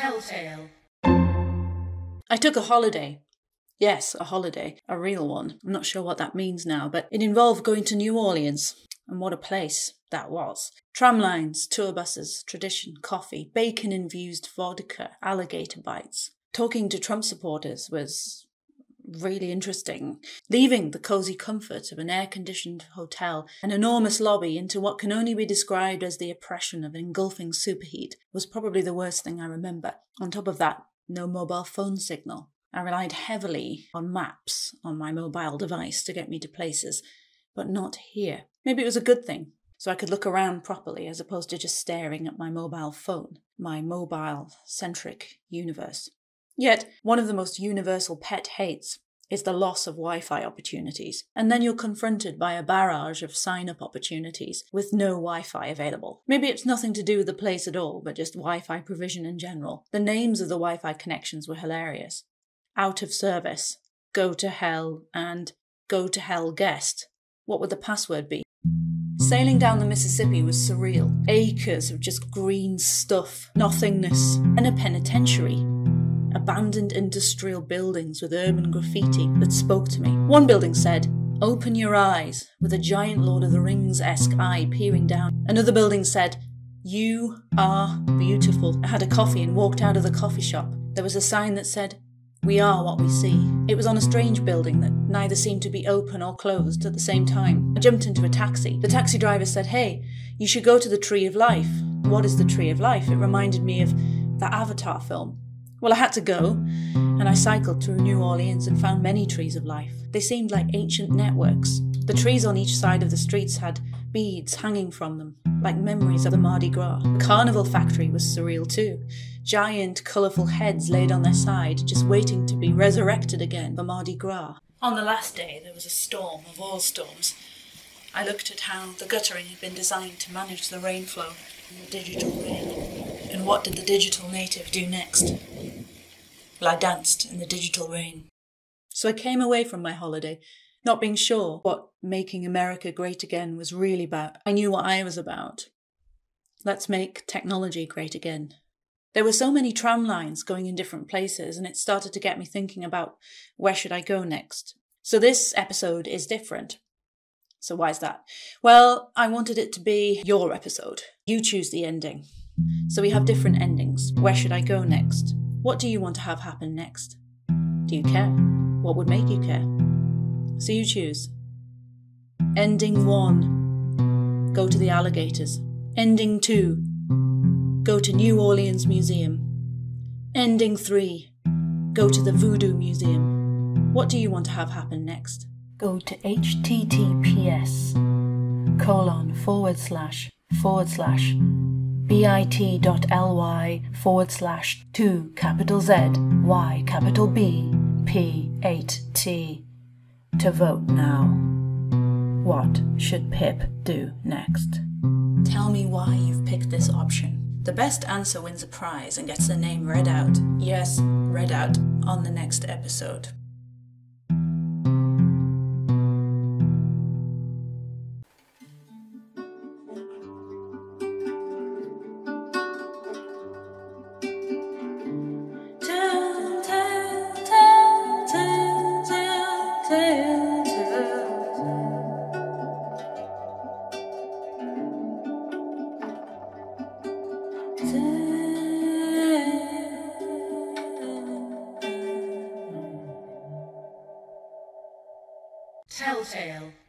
Telltale. I took a holiday. Yes, a holiday, a real one. I'm not sure what that means now, but it involved going to New Orleans. And what a place that was. Tram lines, tour buses, tradition, coffee, bacon infused vodka, alligator bites. Talking to Trump supporters was really interesting. Leaving the cozy comfort of an air conditioned hotel, an enormous lobby, into what can only be described as the oppression of engulfing superheat was probably the worst thing I remember. On top of that, no mobile phone signal. I relied heavily on maps on my mobile device to get me to places, but not here. Maybe it was a good thing, so I could look around properly as opposed to just staring at my mobile phone, my mobile centric universe. Yet, one of the most universal pet hates is the loss of Wi Fi opportunities. And then you're confronted by a barrage of sign up opportunities with no Wi Fi available. Maybe it's nothing to do with the place at all, but just Wi Fi provision in general. The names of the Wi Fi connections were hilarious Out of service, Go to Hell, and Go to Hell Guest. What would the password be? Sailing down the Mississippi was surreal. Acres of just green stuff, nothingness, and a penitentiary abandoned industrial buildings with urban graffiti that spoke to me. One building said, Open your eyes, with a giant Lord of the Rings esque eye peering down. Another building said, You are beautiful. I had a coffee and walked out of the coffee shop. There was a sign that said, We are what we see. It was on a strange building that neither seemed to be open or closed at the same time. I jumped into a taxi. The taxi driver said, Hey, you should go to the Tree of Life. What is the Tree of Life? It reminded me of the Avatar film. Well, I had to go, and I cycled through New Orleans and found many trees of life. They seemed like ancient networks. The trees on each side of the streets had beads hanging from them, like memories of the Mardi Gras. The carnival factory was surreal too. Giant, colourful heads laid on their side, just waiting to be resurrected again for Mardi Gras. On the last day, there was a storm of all storms. I looked at how the guttering had been designed to manage the rainflow and the digital rain. And what did the digital native do next? Well, I danced in the digital rain. So I came away from my holiday, not being sure what making America great again was really about. I knew what I was about. Let's make technology great again. There were so many tram lines going in different places, and it started to get me thinking about where should I go next. So this episode is different. So why is that? Well, I wanted it to be your episode. You choose the ending. So we have different endings. Where should I go next? What do you want to have happen next? Do you care? What would make you care? So you choose. Ending one. Go to the alligators. Ending two. Go to New Orleans Museum. Ending three. Go to the Voodoo Museum. What do you want to have happen next? Go to https colon forward slash forward slash bit.ly forward slash 2 capital Z Y capital B P 8T to vote now. What should Pip do next? Tell me why you've picked this option. The best answer wins a prize and gets the name read out. Yes, read out on the next episode. Telltale.